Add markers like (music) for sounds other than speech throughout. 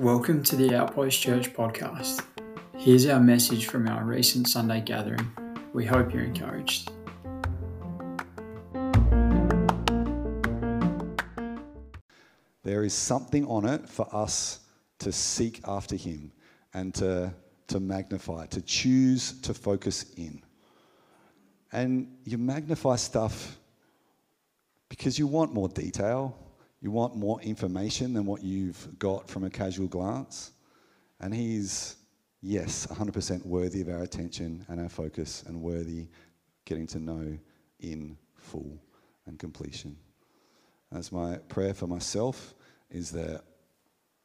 Welcome to the Outpost Church podcast. Here's our message from our recent Sunday gathering. We hope you're encouraged. There is something on it for us to seek after Him and to, to magnify, to choose to focus in. And you magnify stuff because you want more detail, you want more information than what you've got from a casual glance. And He's, yes, 100% worthy of our attention and our focus and worthy getting to know in full and completion. That's my prayer for myself is that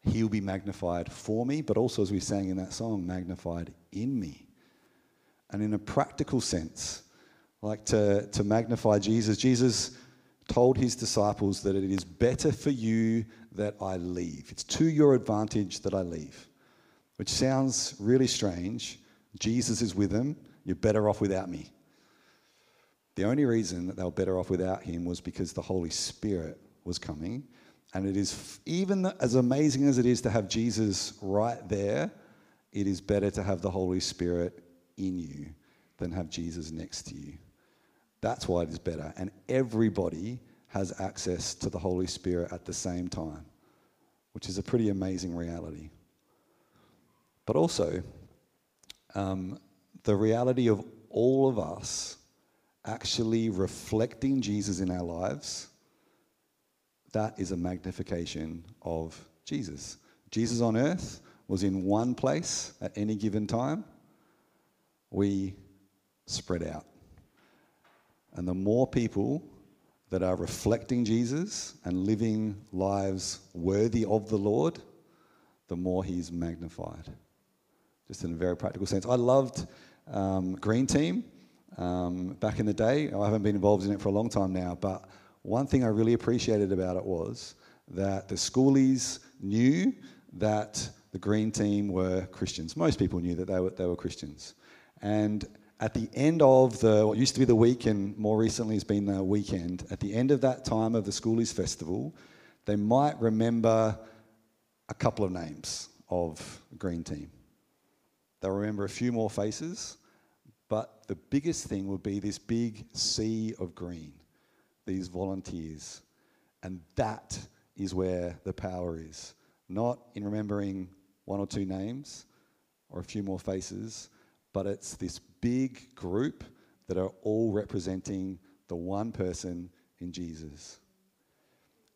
He'll be magnified for me, but also, as we sang in that song, magnified in me. And in a practical sense, like to, to magnify Jesus, Jesus told his disciples that it is better for you that I leave. It's to your advantage that I leave, which sounds really strange. Jesus is with them. You're better off without me. The only reason that they were better off without him was because the Holy Spirit was coming. And it is, even as amazing as it is to have Jesus right there, it is better to have the Holy Spirit in you than have Jesus next to you. That's why it is better. And everybody has access to the Holy Spirit at the same time, which is a pretty amazing reality. But also, um, the reality of all of us actually reflecting Jesus in our lives, that is a magnification of Jesus. Jesus on earth was in one place at any given time. We spread out. And the more people that are reflecting Jesus and living lives worthy of the Lord, the more he's magnified. Just in a very practical sense. I loved um, Green Team um, back in the day. I haven't been involved in it for a long time now, but one thing I really appreciated about it was that the schoolies knew that the Green Team were Christians. Most people knew that they were, they were Christians. And at the end of the what used to be the week and more recently has been the weekend, at the end of that time of the Schoolies Festival, they might remember a couple of names of Green Team. They'll remember a few more faces, but the biggest thing would be this big sea of green, these volunteers. And that is where the power is. Not in remembering one or two names or a few more faces, but it's this big group that are all representing the one person in Jesus.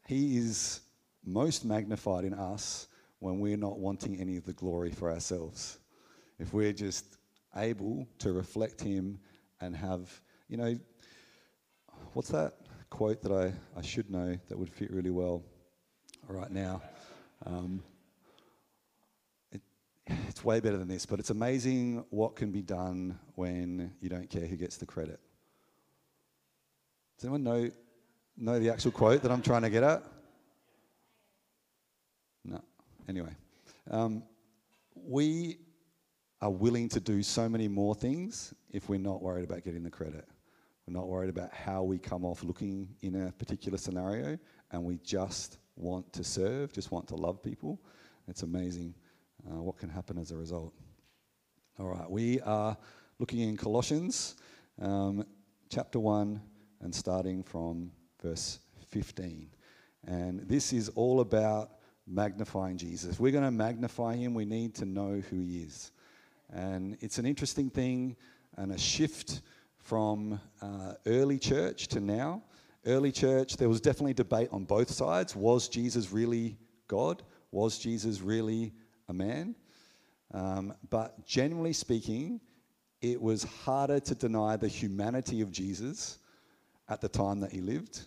He is most magnified in us when we're not wanting any of the glory for ourselves. If we're just able to reflect Him and have, you know, what's that quote that I, I should know that would fit really well right now? Um, it's way better than this, but it's amazing what can be done when you don't care who gets the credit. Does anyone know, know the actual quote that I'm trying to get at? No. Anyway, um, we are willing to do so many more things if we're not worried about getting the credit. We're not worried about how we come off looking in a particular scenario, and we just want to serve, just want to love people. It's amazing uh, what can happen as a result. All right, we are looking in Colossians um, chapter 1 and starting from verse 15. And this is all about magnifying Jesus. If we're going to magnify him, we need to know who he is. And it's an interesting thing and a shift from uh, early church to now. Early church, there was definitely debate on both sides. Was Jesus really God? Was Jesus really a man. Um, but generally speaking, it was harder to deny the humanity of Jesus at the time that he lived.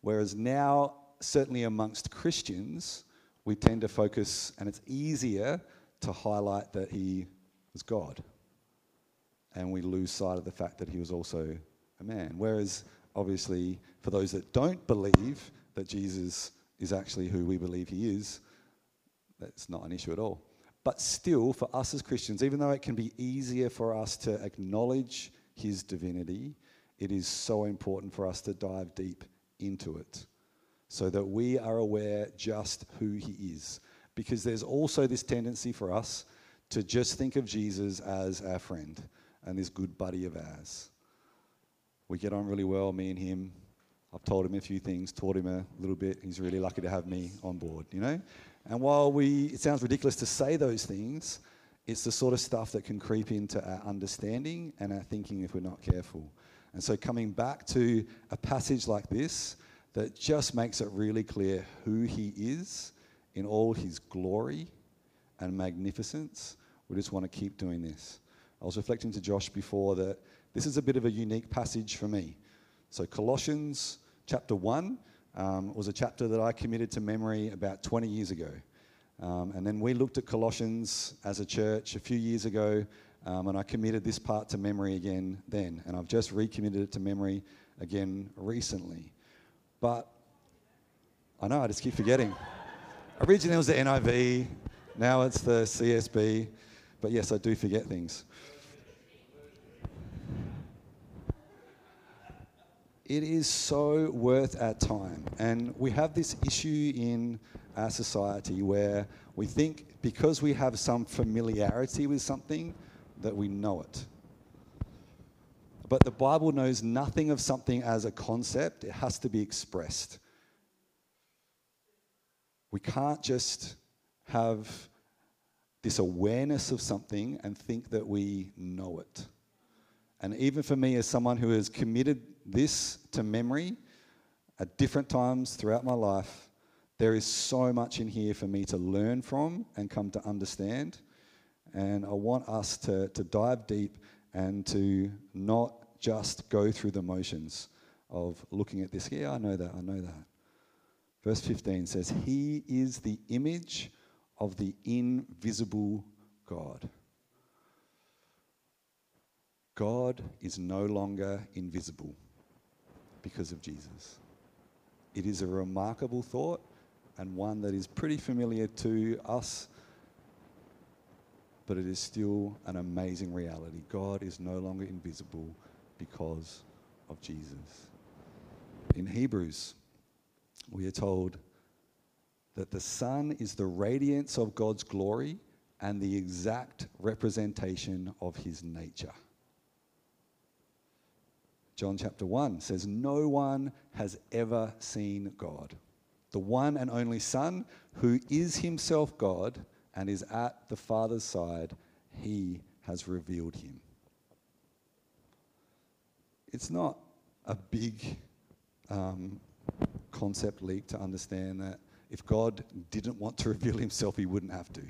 Whereas now, certainly amongst Christians, we tend to focus, and it's easier to highlight that he was God. And we lose sight of the fact that he was also a man. Whereas, obviously, for those that don't believe that Jesus is actually who we believe he is, that's not an issue at all. But still, for us as Christians, even though it can be easier for us to acknowledge his divinity, it is so important for us to dive deep into it so that we are aware just who he is. Because there's also this tendency for us to just think of Jesus as our friend and this good buddy of ours. We get on really well, me and him. I've told him a few things, taught him a little bit. He's really lucky to have me on board, you know? And while we, it sounds ridiculous to say those things, it's the sort of stuff that can creep into our understanding and our thinking if we're not careful. And so, coming back to a passage like this that just makes it really clear who he is in all his glory and magnificence, we just want to keep doing this. I was reflecting to Josh before that this is a bit of a unique passage for me. So, Colossians chapter 1 um, was a chapter that I committed to memory about 20 years ago. Um, and then we looked at Colossians as a church a few years ago, um, and I committed this part to memory again then. And I've just recommitted it to memory again recently. But I know, I just keep forgetting. Originally it was the NIV, now it's the CSB. But yes, I do forget things. It is so worth our time. And we have this issue in our society where we think because we have some familiarity with something that we know it. But the Bible knows nothing of something as a concept, it has to be expressed. We can't just have this awareness of something and think that we know it. And even for me, as someone who has committed this to memory at different times throughout my life, there is so much in here for me to learn from and come to understand. And I want us to, to dive deep and to not just go through the motions of looking at this. Yeah, I know that, I know that. Verse 15 says, He is the image of the invisible God. God is no longer invisible because of Jesus. It is a remarkable thought and one that is pretty familiar to us, but it is still an amazing reality. God is no longer invisible because of Jesus. In Hebrews, we are told that the Son is the radiance of God's glory and the exact representation of his nature. John chapter 1 says, No one has ever seen God the one and only Son, who is himself God and is at the Father's side, he has revealed him. It's not a big um, concept leap to understand that if God didn't want to reveal himself, he wouldn't have to.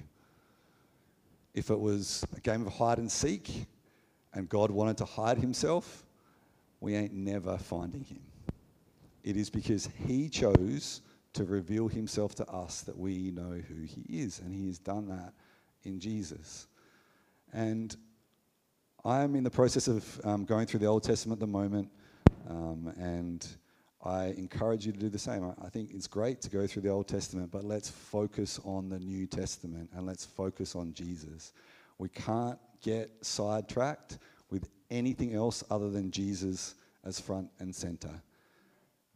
If it was a game of hide and seek and God wanted to hide himself, we ain't never finding him. It is because he chose to reveal himself to us that we know who he is. And he has done that in Jesus. And I am in the process of um, going through the Old Testament at the moment. Um, and I encourage you to do the same. I, I think it's great to go through the Old Testament, but let's focus on the New Testament and let's focus on Jesus. We can't get sidetracked anything else other than Jesus as front and center.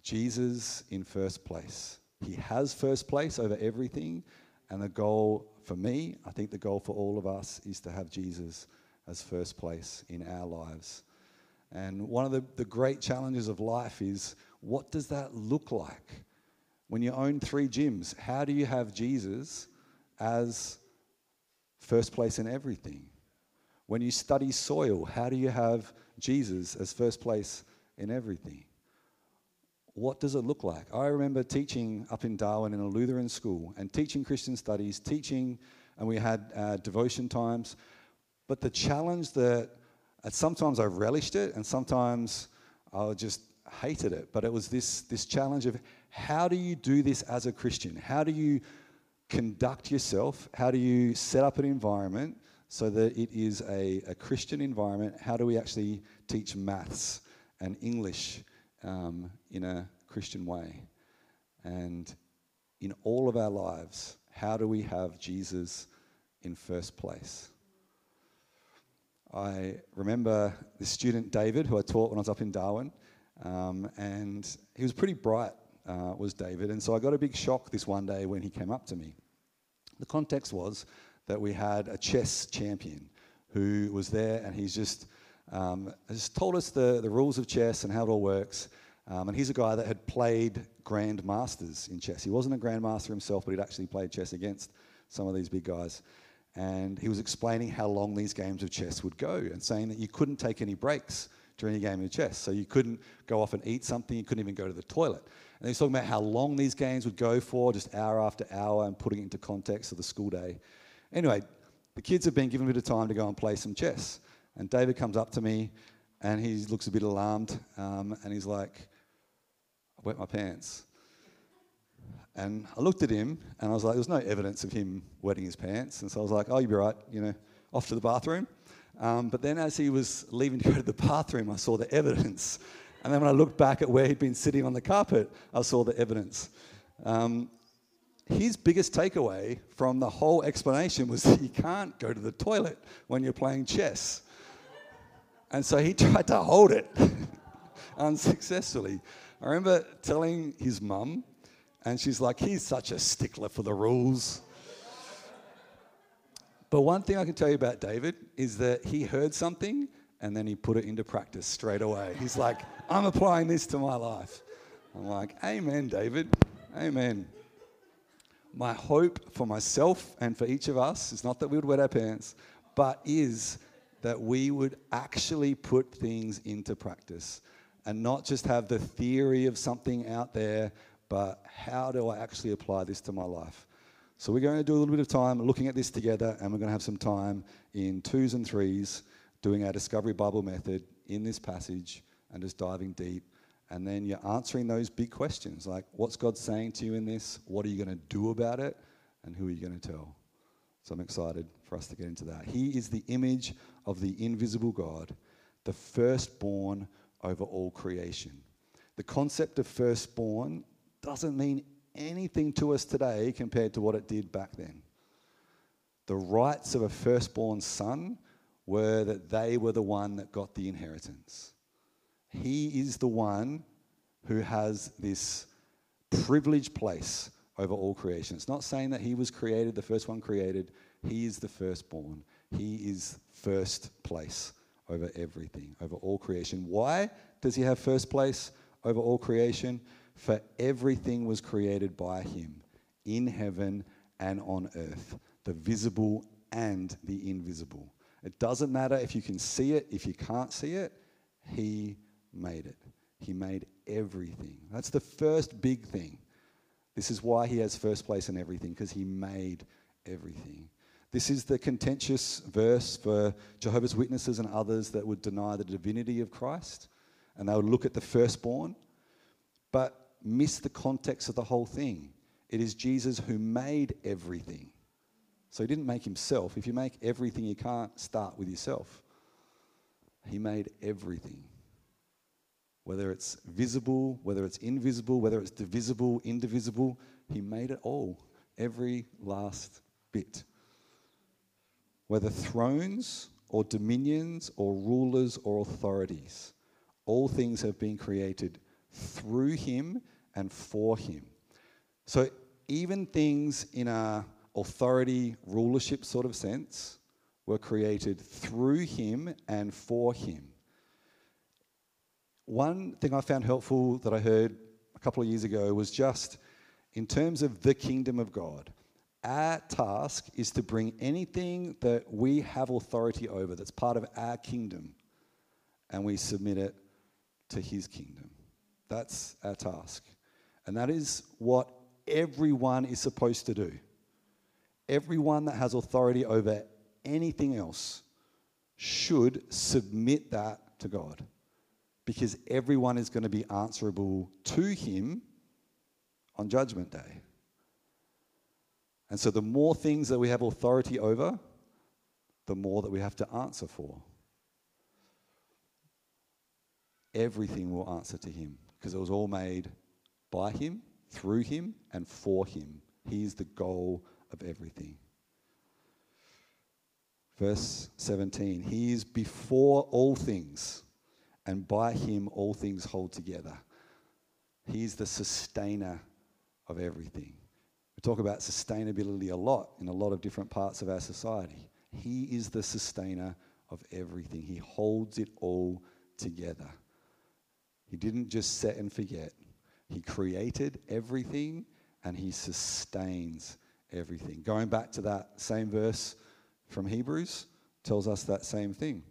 Jesus in first place. He has first place over everything. And the goal for me, I think the goal for all of us, is to have Jesus as first place in our lives. And one of the, the great challenges of life is what does that look like? When you own three gyms, how do you have Jesus as first place in everything? When you study soil, how do you have Jesus as first place in everything? what does it look like? I remember teaching up in Darwin in a Lutheran school and teaching Christian studies, teaching, and we had uh, devotion times. But the challenge that sometimes I relished it and sometimes I just hated it. But it was this, this challenge of how do you do this as a Christian? How do you conduct yourself? How do you set up an environment so that it is a, a Christian environment? How do we actually teach maths and English? um, in a Christian way. And in all of our lives, how do we have Jesus in first place? I remember this student, David, who I taught when I was up in Darwin, um, and he was pretty bright, uh, was David. And so I got a big shock this one day when he came up to me. The context was that we had a chess champion who was there, and he's just, um, just told us the, the rules of chess and how it all works. Um, and he's a guy that had played grandmasters in chess. He wasn't a grandmaster himself, but he'd actually played chess against some of these big guys. And he was explaining how long these games of chess would go and saying that you couldn't take any breaks during a game of chess. So you couldn't go off and eat something, you couldn't even go to the toilet. And he was talking about how long these games would go for, just hour after hour, and putting it into context of the school day. Anyway, the kids have been given a bit of time to go and play some chess. And David comes up to me and he looks a bit alarmed um, and he's like, I wet my pants. And I looked at him and I was like, there's no evidence of him wetting his pants. And so I was like, oh, you'll be right, you know, off to the bathroom. Um, but then as he was leaving to go to the bathroom, I saw the evidence. And then when I looked back at where he'd been sitting on the carpet, I saw the evidence. Um, his biggest takeaway from the whole explanation was (laughs) that you can't go to the toilet when you're playing chess. And so he (laughs) tried to hold it (laughs) unsuccessfully. I remember telling his mum, and she's like, he's such a stickler for the rules. But one thing I can tell you about David is that he heard something and then he put it into practice straight away. He's like, I'm applying this to my life. I'm like, Amen, David. Amen. My hope for myself and for each of us is not that we would wet our pants, but is that we would actually put things into practice and not just have the theory of something out there, but how do I actually apply this to my life? So we're going to do a little bit of time looking at this together, and we're going to have some time in twos and threes doing our Discovery Bible method in this passage and just diving deep. And then you're answering those big questions like, what's God saying to you in this? What are you going to do about it? And who are you going to tell? So I'm excited for us to get into that. He is the image of the invisible God, the firstborn over all creation. The concept of firstborn doesn't mean anything to us today compared to what it did back then. The rights of a firstborn son were that they were the one that got the inheritance. He is the one who has this privileged place over all creation. It's not saying that he was created, the first one created. He is the firstborn. He is first place over everything, over all creation. Why does he have first place over all creation? For everything was created by him in heaven and on earth, the visible and the invisible. It doesn't matter if you can see it, if you can't see it, he made it. He made everything. That's the first big thing. This is why he has first place in everything, because he made everything. This is the contentious verse for Jehovah's Witnesses and others that would deny the divinity of Christ, and they would look at the firstborn. But miss the context of the whole thing. It is Jesus who made everything. So he didn't make himself. If you make everything, you can't start with yourself. He made everything. Whether it's visible, whether it's invisible, whether it's divisible, indivisible, he made it all. Every last bit. Whether thrones or dominions or rulers or authorities, all things have been created through him and for him. So even things in a authority rulership sort of sense were created through him and for him. One thing I found helpful that I heard a couple of years ago was just in terms of the kingdom of God. Our task is to bring anything that we have authority over that's part of our kingdom and we submit it to his kingdom. That's our task. And that is what everyone is supposed to do. Everyone that has authority over anything else should submit that to God because everyone is going to be answerable to Him on Judgment Day. And so, the more things that we have authority over, the more that we have to answer for. Everything will answer to Him because it was all made by Him, through Him, and for Him. He is the goal of everything. Verse 17 He is before all things, and by him all things hold together. He is the sustainer of everything. We talk about sustainability a lot in a lot of different parts of our society. He is the sustainer of everything, He holds it all together. He didn't just set and forget, He created everything and He sustains everything. Going back to that same verse from Hebrews, tells us that same thing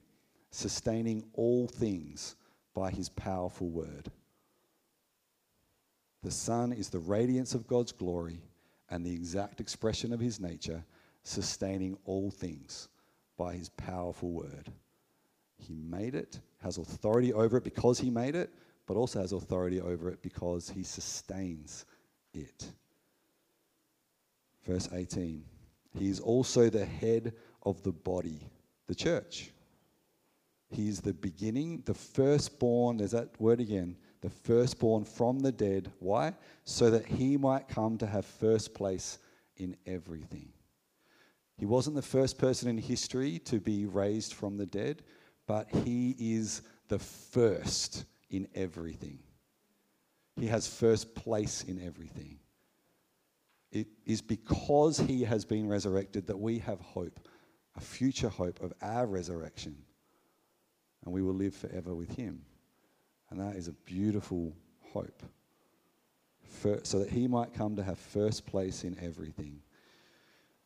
sustaining all things by His powerful word. The Son is the radiance of God's glory and the exact expression of His nature, sustaining all things by His powerful word. He made it, has authority over it because He made it, but also has authority over it because He sustains it. Verse 18 He is also the head of the body, the church. He is the beginning, the firstborn, there's that word again, the firstborn from the dead. Why? So that he might come to have first place in everything. He wasn't the first person in history to be raised from the dead, but he is the first in everything. He has first place in everything. It is because he has been resurrected that we have hope, a future hope of our resurrection. And we will live forever with him. And that is a beautiful hope. For, so that he might come to have first place in everything.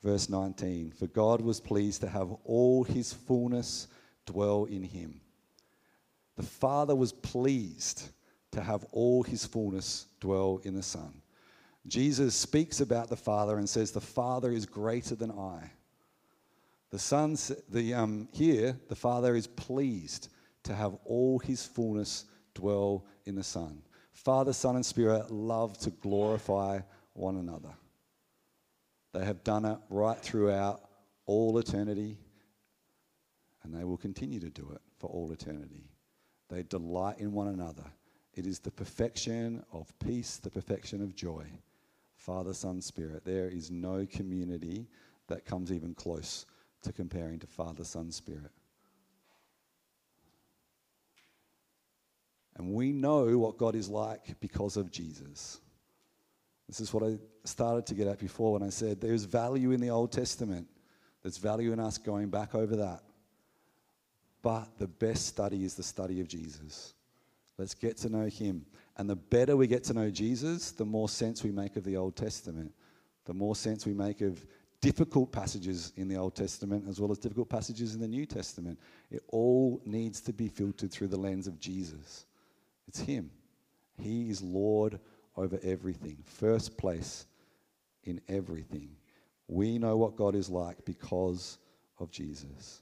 Verse 19 For God was pleased to have all his fullness dwell in him. The Father was pleased to have all his fullness dwell in the Son. Jesus speaks about the Father and says, The Father is greater than I. The Son, the, um, here, the Father is pleased to have all his fullness dwell in the Son. Father, Son, and Spirit love to glorify one another. They have done it right throughout all eternity, and they will continue to do it for all eternity. They delight in one another. It is the perfection of peace, the perfection of joy. Father, Son, Spirit. There is no community that comes even close to comparing to Father, Son, Spirit. And we know what God is like because of Jesus. This is what I started to get at before when I said there's value in the Old Testament. There's value in us going back over that. But the best study is the study of Jesus. Let's get to know him. And the better we get to know Jesus, the more sense we make of the Old Testament, the more sense we make of difficult passages in the Old Testament as well as difficult passages in the New Testament. It all needs to be filtered through the lens of Jesus. It's Him. He is Lord over everything, first place in everything. We know what God is like because of Jesus.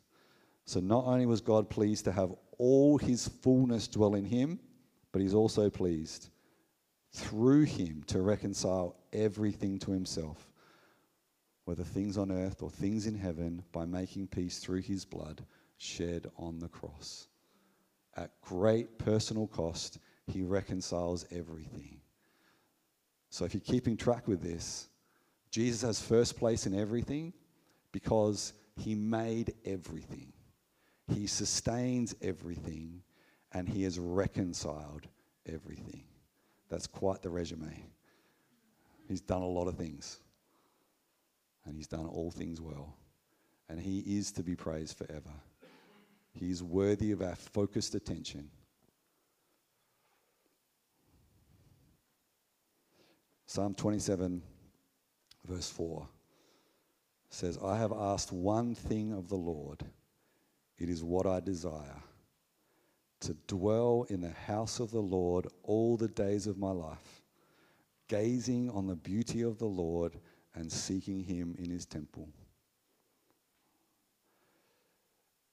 So not only was God pleased to have all His fullness dwell in Him, but He's also pleased through Him to reconcile everything to Himself, whether things on earth or things in heaven, by making peace through His blood shed on the cross. At great personal cost, He reconciles everything. So if you're keeping track with this, Jesus has first place in everything because He made everything. He sustains everything and he has reconciled everything. That's quite the resume. He's done a lot of things, and he's done all things well. And he is to be praised forever. He is worthy of our focused attention. Psalm 27, verse 4 says, I have asked one thing of the Lord, it is what I desire to dwell in the house of the Lord all the days of my life, gazing on the beauty of the Lord and seeking him in his temple.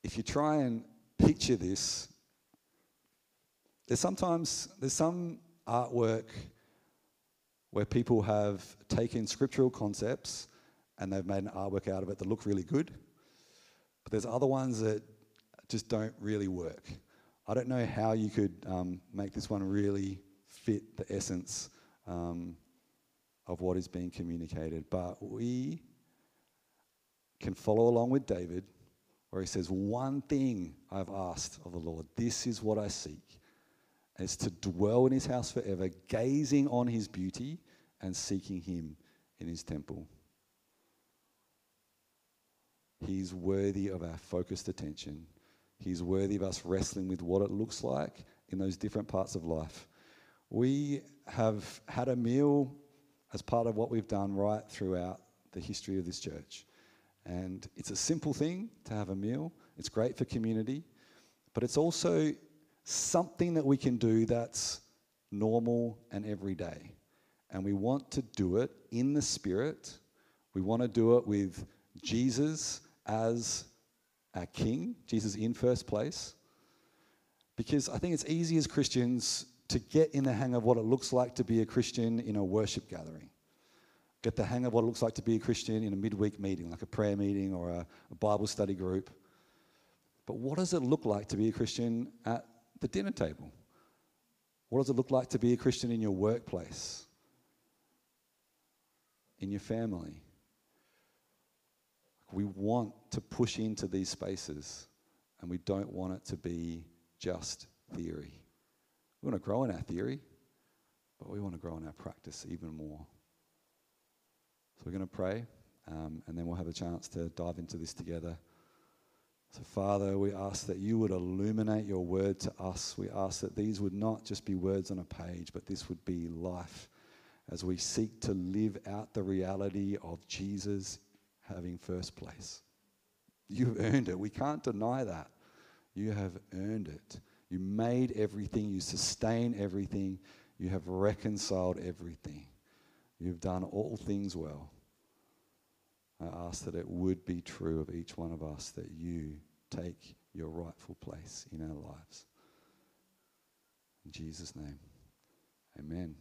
If you try and picture this, there's sometimes there's some artwork where people have taken scriptural concepts and they've made an artwork out of it that look really good. But there's other ones that just don't really work. I don't know how you could um, make this one really fit the essence um, of what is being communicated, but we can follow along with David. where he says, One thing I've asked of the Lord, this is what I seek, is to dwell in his house forever, gazing on his beauty and seeking him in his temple. He's worthy of our focused attention. He's worthy of us wrestling with what it looks like in those different parts of life. We have had a meal as part of what we've done right throughout the history of this church. And it's a simple thing to have a meal, it's great for community, but it's also something that we can do that's normal and everyday. And we want to do it in the Spirit. We want to do it with Jesus as our King, Jesus in first place. Because I think it's easy as Christians to get in the hang of what it looks like to be a Christian in a worship gathering. Get the hang of what it looks like to be a Christian in a midweek meeting, like a prayer meeting or a, a Bible study group. But what does it look like to be a Christian at the dinner table? What does it look like to be a Christian in your workplace? In your family? We want to push into these spaces and we don't want it to be just theory. We want to grow in our theory, but we want to grow in our practice even more. So we're going to pray um, and then we'll have a chance to dive into this together. So, Father, we ask that you would illuminate your word to us. We ask that these would not just be words on a page, but this would be life as we seek to live out the reality of Jesus having first place. You've earned it. We can't deny that. You have earned it. You made everything, you sustain everything, you have reconciled everything. You've done all things well. I ask that it would be true of each one of us that you take your rightful place in our lives. In Jesus' name, amen.